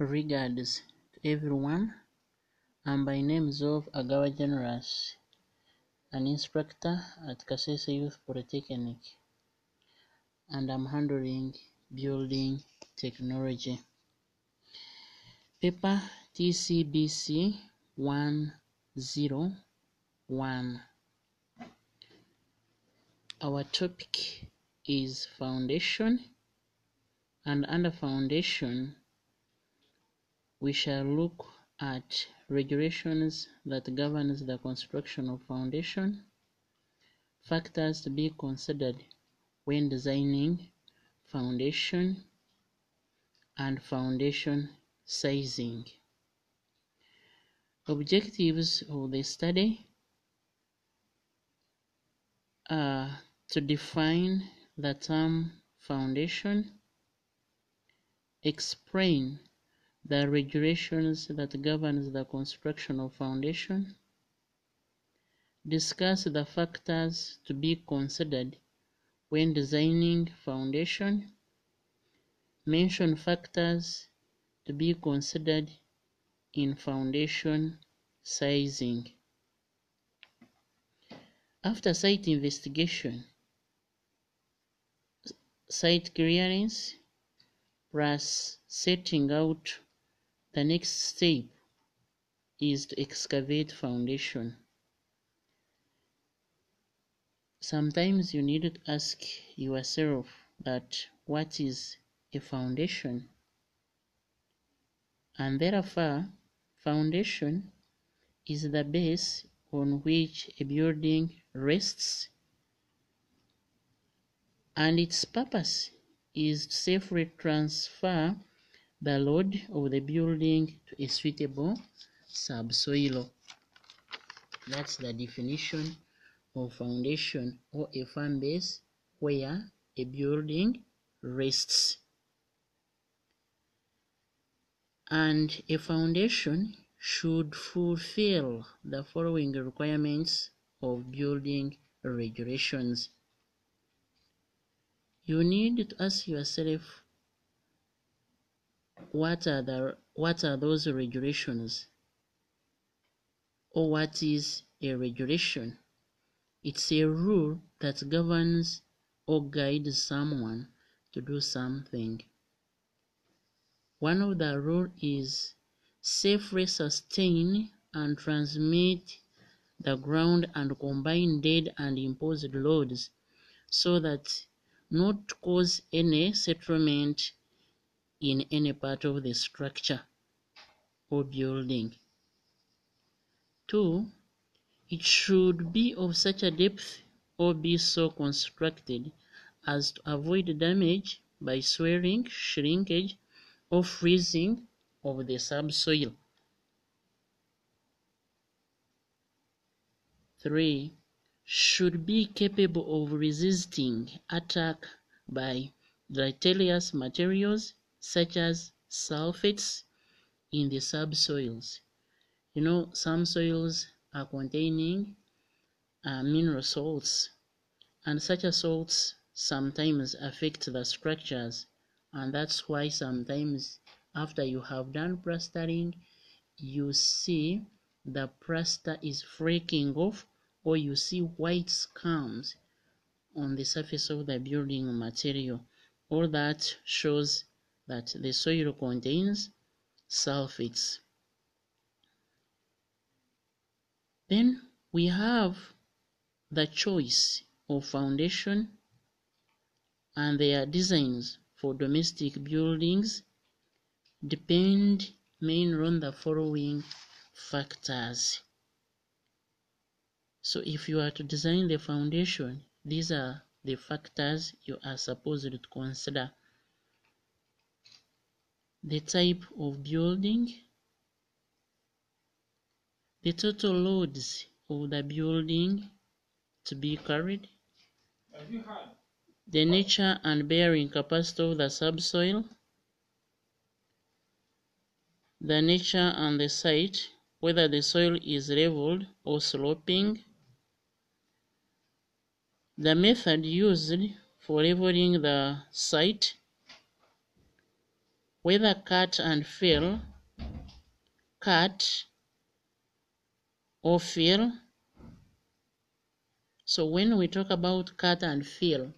Regards to everyone. I'm by names of Agaba Generous, an instructor at Kasese Youth Polytechnic, and I'm handling building technology. Paper TCBC 101. Our topic is foundation, and under foundation, we shall look at regulations that governs the construction of foundation, factors to be considered when designing foundation, and foundation sizing. Objectives of the study are to define the term foundation, explain the regulations that governs the construction of foundation, discuss the factors to be considered when designing foundation, mention factors to be considered in foundation sizing. After site investigation, site clearance plus setting out the next step is to excavate foundation. Sometimes you need to ask yourself that what is a foundation? And therefore, foundation is the base on which a building rests and its purpose is to safely transfer the load of the building to a suitable subsoil. That's the definition of foundation or a firm base where a building rests. And a foundation should fulfill the following requirements of building regulations. You need to ask yourself what are the what are those regulations? Or what is a regulation? It's a rule that governs or guides someone to do something. One of the rule is safely sustain and transmit the ground and combine dead and imposed loads so that not cause any settlement in any part of the structure or building. 2. It should be of such a depth or be so constructed as to avoid damage by swelling, shrinkage, or freezing of the subsoil. 3. Should be capable of resisting attack by deleterious materials such as sulfates in the subsoils. You know, some soils are containing uh, mineral salts, and such salts sometimes affect the structures, and that's why sometimes after you have done plastering, you see the plaster is flaking off, or you see white scums on the surface of the building material. All that shows that the soil contains sulfates. Then we have the choice of foundation and their designs for domestic buildings depend mainly on the following factors. So if you are to design the foundation, these are the factors you are supposed to consider the type of building, the total loads of the building to be carried, the nature and bearing capacity of the subsoil, the nature and the site, whether the soil is leveled or sloping, the method used for leveling the site, whether cut and fill, cut or fill. So when we talk about cut and fill,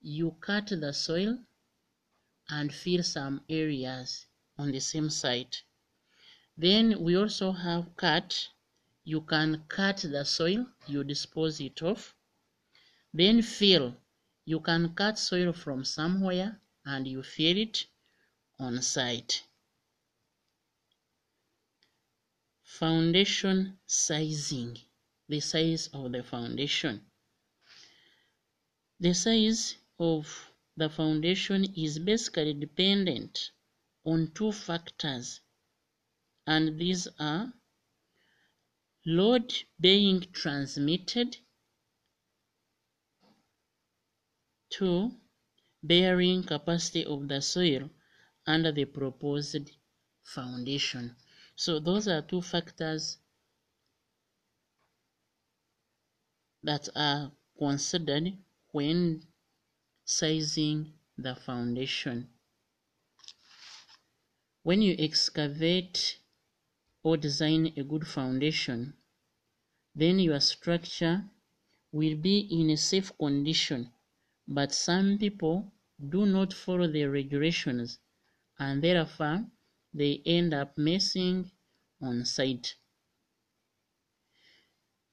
you cut the soil and fill some areas on the same site. Then we also have cut. You can cut the soil, you dispose it off. Then fill. You can cut soil from somewhere and you fill it on site. Foundation sizing, the size of the foundation. The size of the foundation is basically dependent on two factors and these are load being transmitted to bearing capacity of the soil under the proposed foundation. So those are two factors that are considered when sizing the foundation. When you excavate or design a good foundation, then your structure will be in a safe condition. But some people do not follow the regulations and therefore they end up messing on site.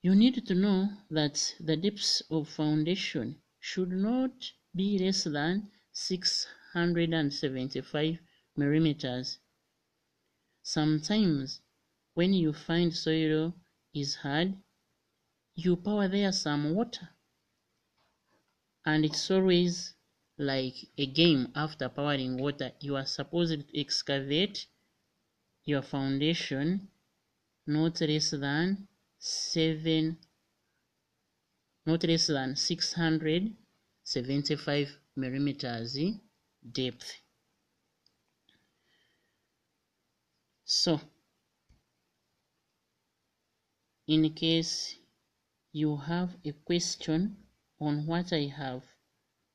You need to know that the depth of foundation should not be less than 675 millimeters. Sometimes when you find soil is hard, you pour there some water. And it's always like a game after pouring water. You are supposed to excavate your foundation not less than 7 not less than 675 millimeters depth. So in case you have a question on what I have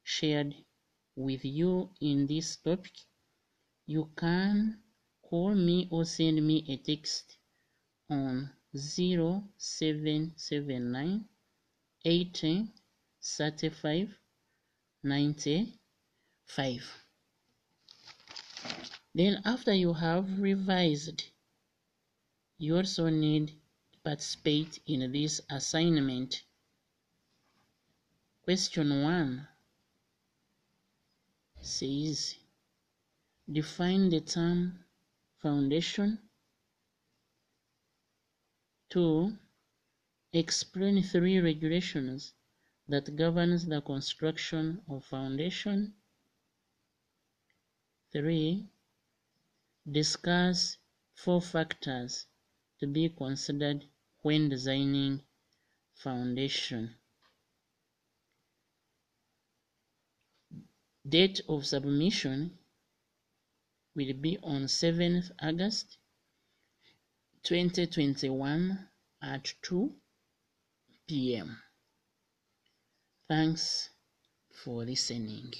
shared with you in this topic, you can call me or send me a text on 0779 80 35 95. Then after you have revised, you also need to participate in this assignment. Question 1 says define the term foundation. 2. Explain three regulations that governs the construction of foundation. 3. Discuss four factors to be considered when designing foundation. Date of submission will be on 7th August 2021 at 2 p.m. Thanks for listening.